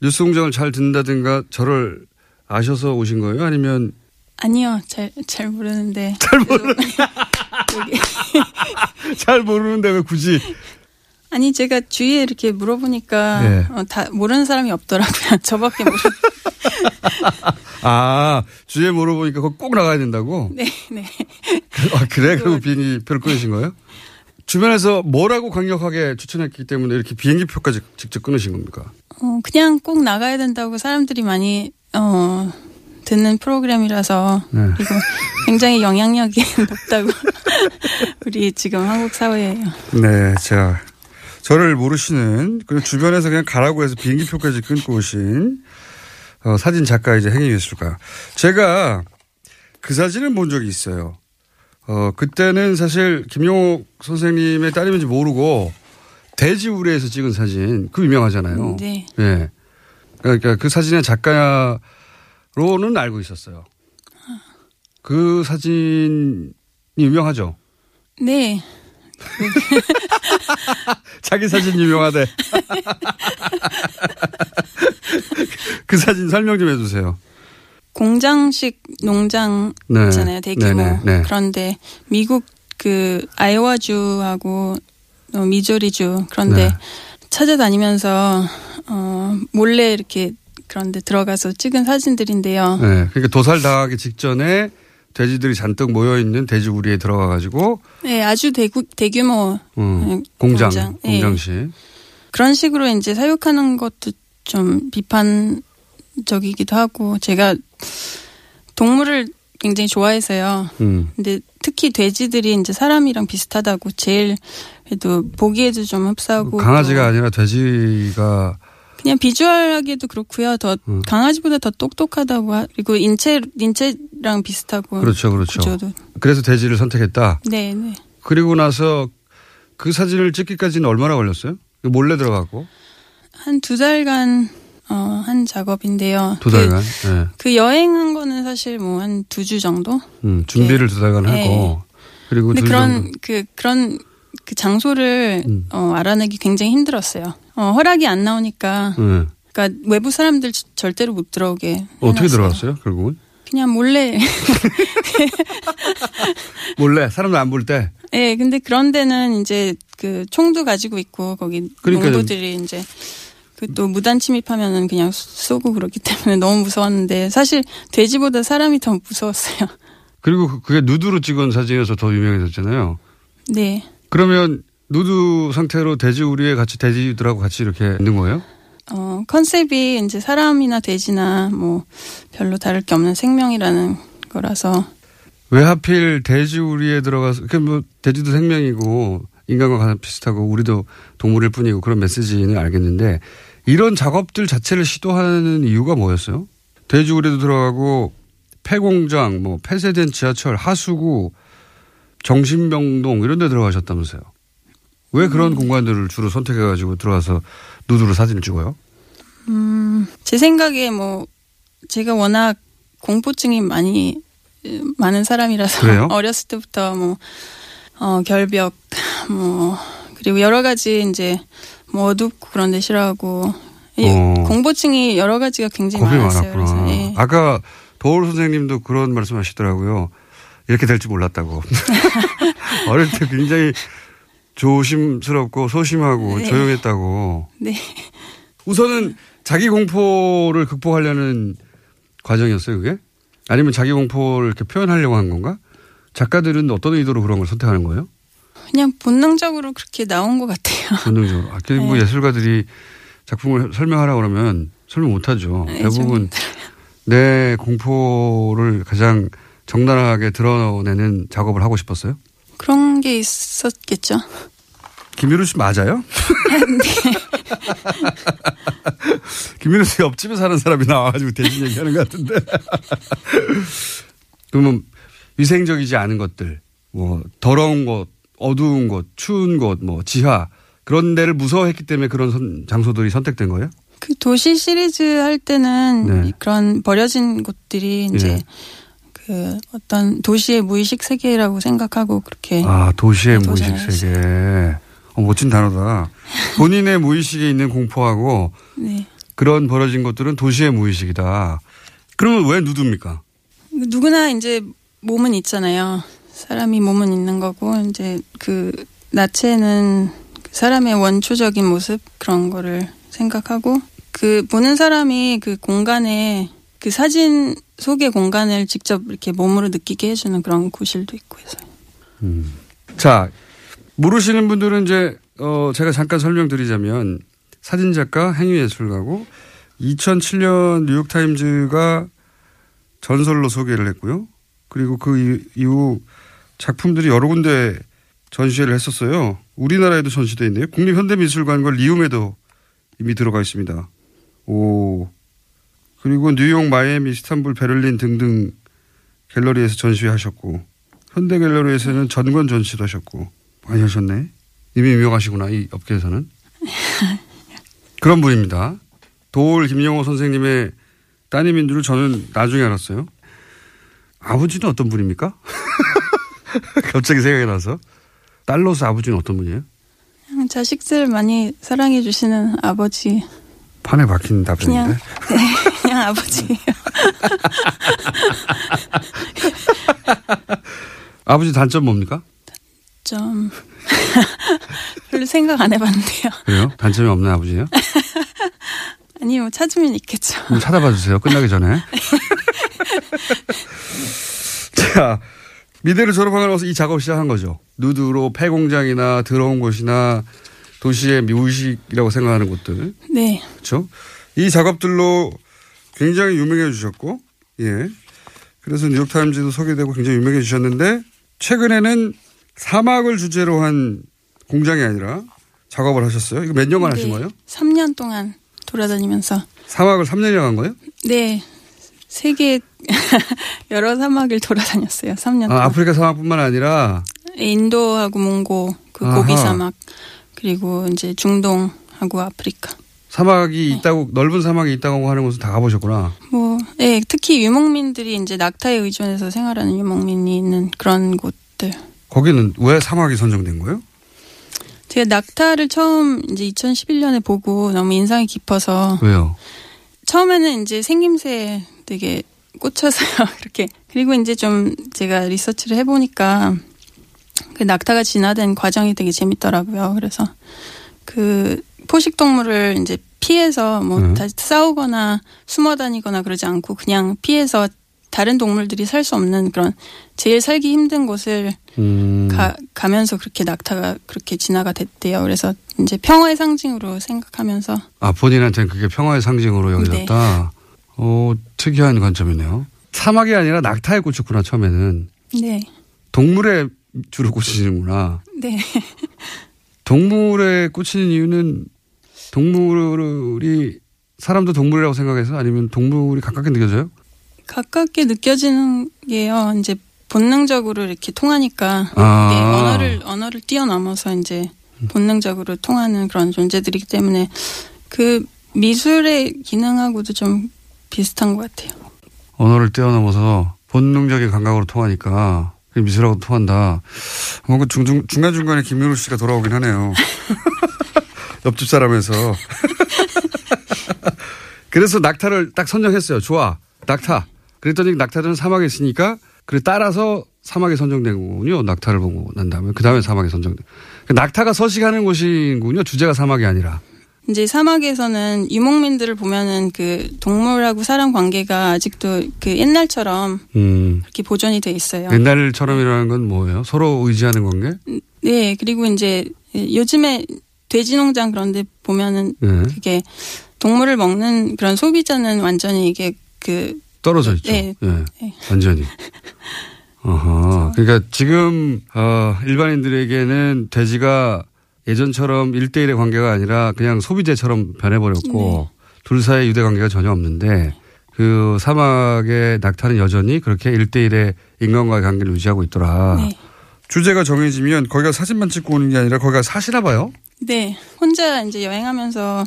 뉴스 공장을 잘 듣는다든가 저를 아셔서 오신 거예요? 아니면 아니요, 잘, 잘 모르는데. 잘 모르는 잘 모르는데 왜 굳이 아니, 제가 주위에 이렇게 물어보니까, 네. 어, 다, 모르는 사람이 없더라고요. 저밖에 모르 아 주위에 물어보니까 그거 꼭 나가야 된다고? 네, 네. 아, 그래? 그리고 비행기 표를 끊으신 거예요? 주변에서 뭐라고 강력하게 추천했기 때문에 이렇게 비행기 표까지 직접 끊으신 겁니까? 어, 그냥 꼭 나가야 된다고 사람들이 많이, 어, 듣는 프로그램이라서, 네. 그리고 굉장히 영향력이 높다고, 우리 지금 한국 사회에. 네, 자. 저를 모르시는, 그리고 주변에서 그냥 가라고 해서 비행기 표까지 끊고 오신, 어, 사진 작가이자 행위 예술가. 제가 그 사진을 본 적이 있어요. 어, 그때는 사실 김용옥 선생님의 딸임인지 모르고 돼지우리에서 찍은 사진, 그 유명하잖아요. 네. 예. 그러니까 그 사진의 작가로는 알고 있었어요. 그 사진이 유명하죠. 네. 자기 사진 유명하대. 그 사진 설명 좀 해주세요. 공장식 농장 네. 있잖아요. 대규모. 네네, 네. 그런데 미국 그 아이오와주하고 어, 미조리주 그런데 네. 찾아다니면서 어 몰래 이렇게 그런데 들어가서 찍은 사진들인데요. 네. 그러니까 도살 당하기 직전에 돼지들이 잔뜩 모여 있는 돼지 우리에 들어가 가지고 네, 아주 대구, 대규모 음, 네, 공장 공장. 예. 공장식. 그런 식으로 이제 사육하는 것도 좀 비판적이기도 하고 제가 동물을 굉장히 좋아해서요. 음. 근데 특히 돼지들이 이제 사람이랑 비슷하다고 제일 그래도 보기에도 좀 흡사하고 강아지가 또 아니라 돼지가 그냥 비주얼하기도 그렇고요. 더 음. 강아지보다 더 똑똑하다고 하, 그리고 인체 인체랑 비슷하고 그렇죠, 그렇죠. 구조도. 그래서 돼지를 선택했다. 네, 네. 그리고 나서 그 사진을 찍기까지는 얼마나 걸렸어요? 몰래 들어가고 한 두 달간 어, 한 작업인데요. 두 그- 달간. 네. 그 여행한 거는 사실 뭐 한 두 주 정도? 음, 준비를 두 달간 네. 하고 그리고 근데 두 그런 정도. 그 그런 그 장소를 음. 어, 알아내기 굉장히 힘들었어요. 어, 허락이 안 나오니까 네. 그러니까 외부 사람들 지- 절대로 못 들어오게 어떻게 해놨어요. 들어갔어요? 결국은 그냥 몰래. 몰래 사람도 안볼 때. 예, 근데 그런 데는 이제 그 총도 가지고 있고 거기 그러니까요. 농부들이 이제 그 또 무단 침입하면은 그냥 쏘고 그렇기 때문에 너무 무서웠는데 사실 돼지보다 사람이 더 무서웠어요. 그리고 그- 그게 누드로 찍은 사진에서 더 유명해졌잖아요. 네. 그러면 누드 상태로 돼지 우리에 같이 돼지들하고 같이 이렇게 있는 거예요? 어, 컨셉이 이제 사람이나 돼지나 뭐 별로 다를 게 없는 생명이라는 거라서 왜 하필 돼지 우리에 들어가서 그뭐 돼지도 생명이고 인간과 가장 비슷하고 우리도 동물일 뿐이고 그런 메시지는 알겠는데 이런 작업들 자체를 시도하는 이유가 뭐였어요? 돼지 우리도 들어가고 폐공장, 뭐 폐쇄된 지하철, 하수구, 정신병동 이런 데 들어가셨다면서요? 왜 그런 공간들을 주로 선택해가지고 들어가서 누드로 사진을 찍어요? 음, 제 생각에 뭐 제가 워낙 공포증이 많이 으, 많은 사람이라서 그래요? 어렸을 때부터 뭐 어, 결벽 뭐 그리고 여러 가지 이제 뭐 어둡고 그런 데 싫어하고 이 어. 공포증이 여러 가지가 굉장히 많았어요. 그래서 예. 아까 도울 선생님도 그런 말씀 하시더라고요. 이렇게 될줄 몰랐다고. 어릴 때 굉장히 조심스럽고 소심하고 네. 조용했다고. 네. 우선은 자기 공포를 극복하려는 과정이었어요, 그게? 아니면 자기 공포를 이렇게 표현하려고 한 건가? 작가들은 어떤 의도로 그런 걸 선택하는 거예요? 그냥 본능적으로 그렇게 나온 것 같아요. 본능적으로. 아, 결국 네. 예술가들이 작품을 설명하라 그러면 설명 못 하죠. 네, 대부분 내 공포를 가장 적나라하게 드러내는 작업을 하고 싶었어요. 그런 게 있었겠죠. 김민우 씨 맞아요? 김민우 씨 옆집에 사는 사람이 나와가지고 대신 얘기하는 것 같은데. 그러면 위생적이지 않은 것들, 뭐 더러운 것 어두운 곳, 추운 곳, 뭐 지하 그런 데를 무서워했기 때문에 그런 선- 장소들이 선택된 거예요? 그 도시 시리즈 할 때는 네. 그런 버려진 곳들이 이제 예. 그 어떤 도시의 무의식 세계라고 생각하고 그렇게 아 도시의 네, 무의식 세계. 어, 멋진 단어다. 본인의 무의식에 있는 공포하고 네. 그런 벌어진 것들은 도시의 무의식이다. 그러면 왜 누드입니까? 누구나 이제 몸은 있잖아요. 사람이 몸은 있는 거고 이제 그 나체는 그 사람의 원초적인 모습 그런 거를 생각하고 그 보는 사람이 그 공간에 그 사진 속의 공간을 직접 이렇게 몸으로 느끼게 해주는 그런 구실도 있고 해서 자, 모르시는 분들은 이제, 어, 제가 잠깐 설명드리자면, 사진작가, 행위예술가고, 2007년 뉴욕타임즈가 전설로 소개를 했고요. 그리고 그 이- 이후 작품들이 여러 군데 전시회를 했었어요. 우리나라에도 전시돼 있네요. 국립현대미술관과 리움에도 이미 들어가 있습니다. 오. 그리고 뉴욕, 마이애미, 이스탄불, 베를린 등등 갤러리에서 전시하셨고 현대 갤러리에서는 전권 전시도 하셨고 많이 하셨네. 이미 유명하시구나 이 업계에서는. 그런 분입니다. 도올 김영호 선생님의 따님인 줄 저는 나중에 알았어요. 아버지는 어떤 분입니까? 갑자기 생각이 나서. 딸로서 아버지는 어떤 분이에요? 그냥 자식들 많이 사랑해 주시는 아버지 판에 박힌 그냥 답변인데. 네, 그냥 아버지예요. 아버지 단점 뭡니까? 좀 별로 생각 안 해봤는데요. 그래요? 단점이 없는 아버지예요? 아니 뭐 찾으면 있겠죠. 좀 찾아봐 주세요. 끝나기 전에. 자, 미대를 졸업하고 나서 이 작업을 시작한 거죠. 누드로 폐공장이나 더러운 곳이나 도시의 무의식이라고 생각하는 곳들. 네. 그렇죠? 이 작업들로 굉장히 유명해 주셨고, 예. 그래서 뉴욕타임즈도 소개되고 굉장히 유명해 주셨는데, 최근에는 사막을 주제로 한 공장이 아니라 작업을 하셨어요. 이거 몇 년간 하신 네. 거예요? 3년 동안 돌아다니면서 사막을 3년이나 한 거예요? 네 세계 여러 사막을 돌아다녔어요. 3년 아, 동안. 아프리카 사막뿐만 아니라 인도하고 몽고 그 아하. 고비 사막 그리고 이제 중동하고 아프리카. 사막이 있다고 넓은 사막이 있다고 하는 곳은 다 가보셨구나. 뭐, 예, 특히 유목민들이 이제 낙타에 의존해서 생활하는 유목민이 있는 그런 곳들. 거기는 왜 사막이 선정된 거예요? 제가 낙타를 처음 이제 2011년에 보고 너무 인상이 깊어서 왜요? 처음에는 이제 생김새에 되게 꽂혀서요. 그렇게. 그리고 이제 좀 제가 리서치를 해보니까 그 낙타가 진화된 과정이 되게 재밌더라고요. 그래서 그 포식 동물을 이제 피해서 뭐 네. 다 싸우거나 숨어 다니거나 그러지 않고 그냥 피해서 다른 동물들이 살 수 없는 그런 제일 살기 힘든 곳을 음. 가, 가면서 그렇게 낙타가 그렇게 진화가 됐대요. 그래서 이제 평화의 상징으로 생각하면서 아, 본인한테는 그게 평화의 상징으로 네. 여겨졌다. 어, 특이한 관점이네요. 사막이 아니라 낙타에 꽂혔구나, 처음에는. 네. 동물에 주로 꽂히시는구나. 네. 동물에 꽂히는 이유는 동물이 사람도 동물이라고 생각해서 아니면 동물이 가깝게 느껴져요? 가깝게 느껴지는 게요. 이제 본능적으로 이렇게 통하니까 아. 네, 언어를 언어를 뛰어넘어서 이제 본능적으로 통하는 그런 존재들이기 때문에 그 미술의 기능하고도 좀 비슷한 것 같아요. 언어를 뛰어넘어서 본능적인 감각으로 통하니까 그게 미술하고 통한다. 뭔가 중중, 중간중간에 김민우 씨가 돌아오긴 하네요. 옆집 사람에서. 그래서 낙타를 딱 선정했어요. 좋아. 낙타. 그랬더니 낙타들은 사막에 있으니까 그래 따라서 사막에 선정된 거군요. 낙타를 보고 난 다음에 그 다음에 사막에 선정된. 낙타가 서식하는 곳이군요. 주제가 사막이 아니라. 이제 사막에서는 유목민들을 보면은 그 동물하고 사람 관계가 아직도 그 옛날처럼 음. 이렇게 보존이 돼 있어요. 옛날처럼이라는 건 뭐예요? 서로 의지하는 관계? 네, 그리고 이제 요즘에 돼지 농장 그런데 보면은 네. 그게 동물을 먹는 그런 소비자는 완전히 이게 그 떨어져 있죠. 네. 예, 네. 완전히. 어허. 그러니까 지금 어, 일반인들에게는 돼지가 예전처럼 1대1의 관계가 아니라 그냥 소비재처럼 변해버렸고 둘 사이의 유대 관계가 전혀 없는데 그 사막의 낙타는 여전히 그렇게 1대1의 인간과의 관계를 유지하고 있더라. 네. 주제가 정해지면 거기가 사진만 찍고 오는 게 아니라 거기가 사시나 봐요. 네, 혼자 이제 여행하면서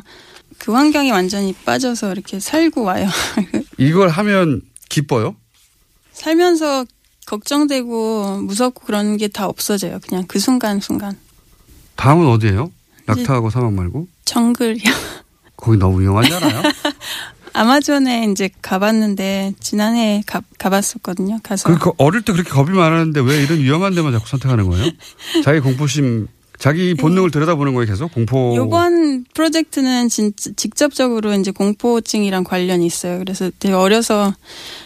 그 환경에 완전히 빠져서 이렇게 살고 와요. 이걸 하면 기뻐요? 살면서 걱정되고 무섭고 그런 게 다 없어져요. 그냥 그 순간순간. 다음은 어디예요? 낙타하고 사막 말고? 정글이요. 거기 너무 위험하지 않아요? 아마존에 이제 가봤는데 지난해 가, 가봤었거든요. 가서 그, 그 어릴 때 그렇게 겁이 많았는데 왜 이런 위험한 데만 자꾸 선택하는 거예요? 자기 공포심, 자기 본능을 들여다보는 거예요, 계속? 공포. 요번 프로젝트는 진짜 직접적으로 이제 공포증이랑 관련이 있어요. 그래서 되게 어려서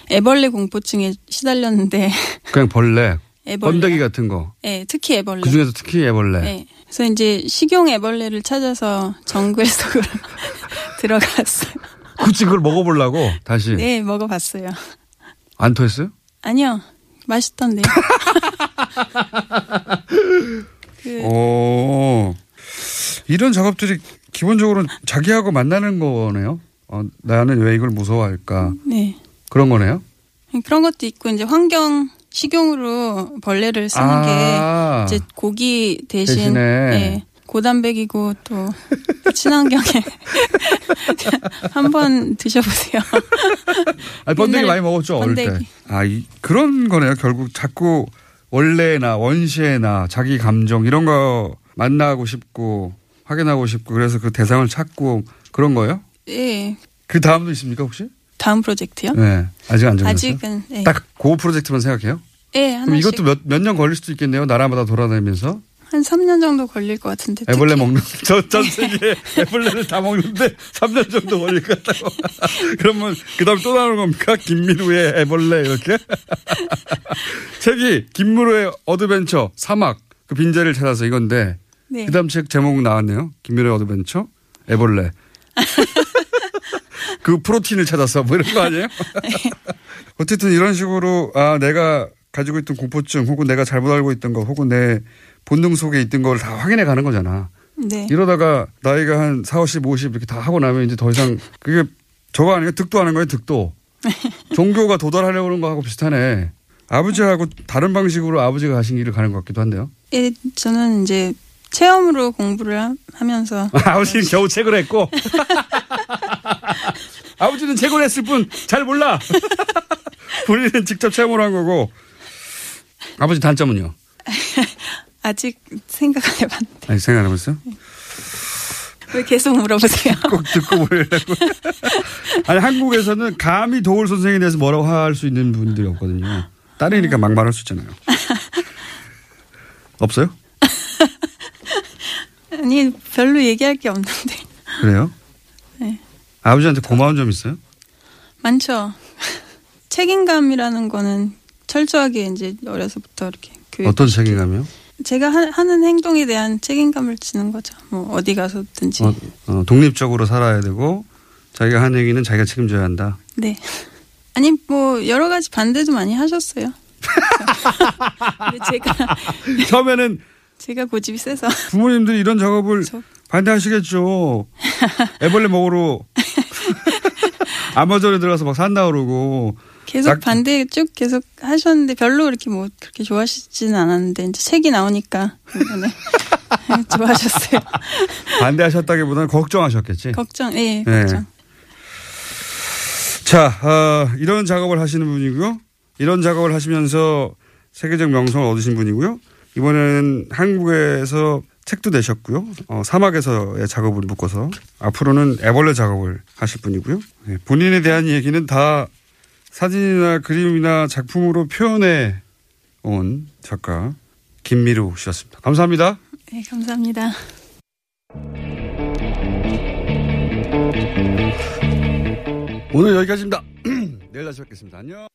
애벌레 공포증에 시달렸는데, 그냥 벌레. 애벌레. 번데기 같은 거. 예, 특히 애벌레. 그 중에서 특히 애벌레. 예. 그래서 이제 식용 애벌레를 찾아서 정글 속으로 들어갔어요. 굳이 그걸 먹어보려고 다시. 네, 먹어봤어요. 안 토했어요? 아니요, 맛있던데요. 그 오. 이런 작업들이 기본적으로 자기하고 만나는 거네요. 어, 나는 왜 이걸 무서워할까. 네. 그런 거네요. 그런 것도 있고 이제 환경 식용으로 벌레를 쓰는 아. 게 이제 고기 대신. 예, 고단백이고 또 친환경에 한번 드셔보세요. 아니, 번데기 많이 먹었죠, 어릴 때. 번데기. 아, 이, 그런 거네요. 결국 자꾸 원래나 원시나 자기 감정 이런 거 만나고 싶고 확인하고 싶고 그래서 그 대상을 찾고 그런 거예요? 예. 그 다음도 있습니까, 혹시? 다음 프로젝트요? 네. 아직 안 정했어요? 아직은 예. 딱그 프로젝트만 생각해요? 예, 그럼 하나씩 이것도 몇, 몇 년 걸릴 수도 있겠네요. 나라마다 돌아다니면서. 한 3년 정도 걸릴 것 같은데. 애벌레 먹는, 저, 전 세계에 애벌레를 다 먹는데 3년 정도 걸릴 것 같다고. 그러면 그 다음 또 나오는 겁니까? 김미루의 애벌레 이렇게? 책이 김미루의 adventure 사막 그 빈자리를 찾아서 이건데 네. 그 다음 책 제목 나왔네요. 김미루의 adventure 애벌레. 그 protein을 찾아서 뭐 이런 거 아니에요? 어쨌든 이런 식으로 아 내가 가지고 있던 공포증 혹은 내가 잘못 알고 있던 거 혹은 내 본능 속에 있던 걸 다 확인해 가는 거잖아. 네. 이러다가 나이가 한 4, 50, 50 이렇게 다 하고 나면 이제 더 이상 그게 저거 아니에요? 득도 하는 거예요, 득도. 종교가 도달하려고 하는 거하고 비슷하네. 아버지하고 다른 방식으로 아버지가 가신 길을 가는 것 같기도 한데요. 예, 저는 이제 체험으로 공부를 하- 하면서 아버지는 겨우 책을 했고. 아버지는 책을 했을 뿐 잘 몰라. 본인은 직접 체험을 한 거고. 아버지 단점은요? 아직 생각 안 해봤는데 아니, 생각 안 해봤어요? 왜 계속 물어보세요? 꼭 듣고 보려고. 아니, 한국에서는 감히 도울 선생에 대해서 뭐라고 할 수 있는 분들이 없거든요. 딸이니까 막 말할 수 있잖아요. 없어요? 아니 별로 얘기할 게 없는데 그래요? 네. 아버지한테 고마운 점 있어요? 많죠. 책임감이라는 거는 철저하게 이제 어려서부터 이렇게 교육. 어떤 책임감이요? 제가 하, 하는 행동에 대한 책임감을 지는 거죠. 뭐 어디 가서든지. 어, 어, 독립적으로 살아야 되고 자기가 한 얘기는 자기가 책임져야 한다. 네. 아니 뭐 여러 가지 반대도 많이 하셨어요. 근데 제가 처음에는 제가 고집이 세서 부모님들이 이런 작업을 반대하시겠죠. 애벌레 먹으러 아마존에 들어가서 막 산다 그러고 계속 낙- 반대 쭉 계속 하셨는데 별로 그렇게 뭐 그렇게 좋아하시지는 않았는데 이제 책이 나오니까 이번에 좋아하셨어요. 반대하셨다기보다는 걱정하셨겠지. 걱정, 예, 네. 걱정. 자, 어, 이런 작업을 하시는 분이고요. 이런 작업을 하시면서 세계적 명성을 얻으신 분이고요. 이번에는 한국에서 책도 내셨고요. 어, 사막에서의 작업을 묶어서 앞으로는 애벌레 작업을 하실 분이고요. 네, 본인에 대한 얘기는 다 사진이나 그림이나 작품으로 표현해 온 작가 김미루 씨였습니다. 감사합니다. 네, 감사합니다. 오늘 여기까지입니다. 내일 다시 뵙겠습니다. 안녕.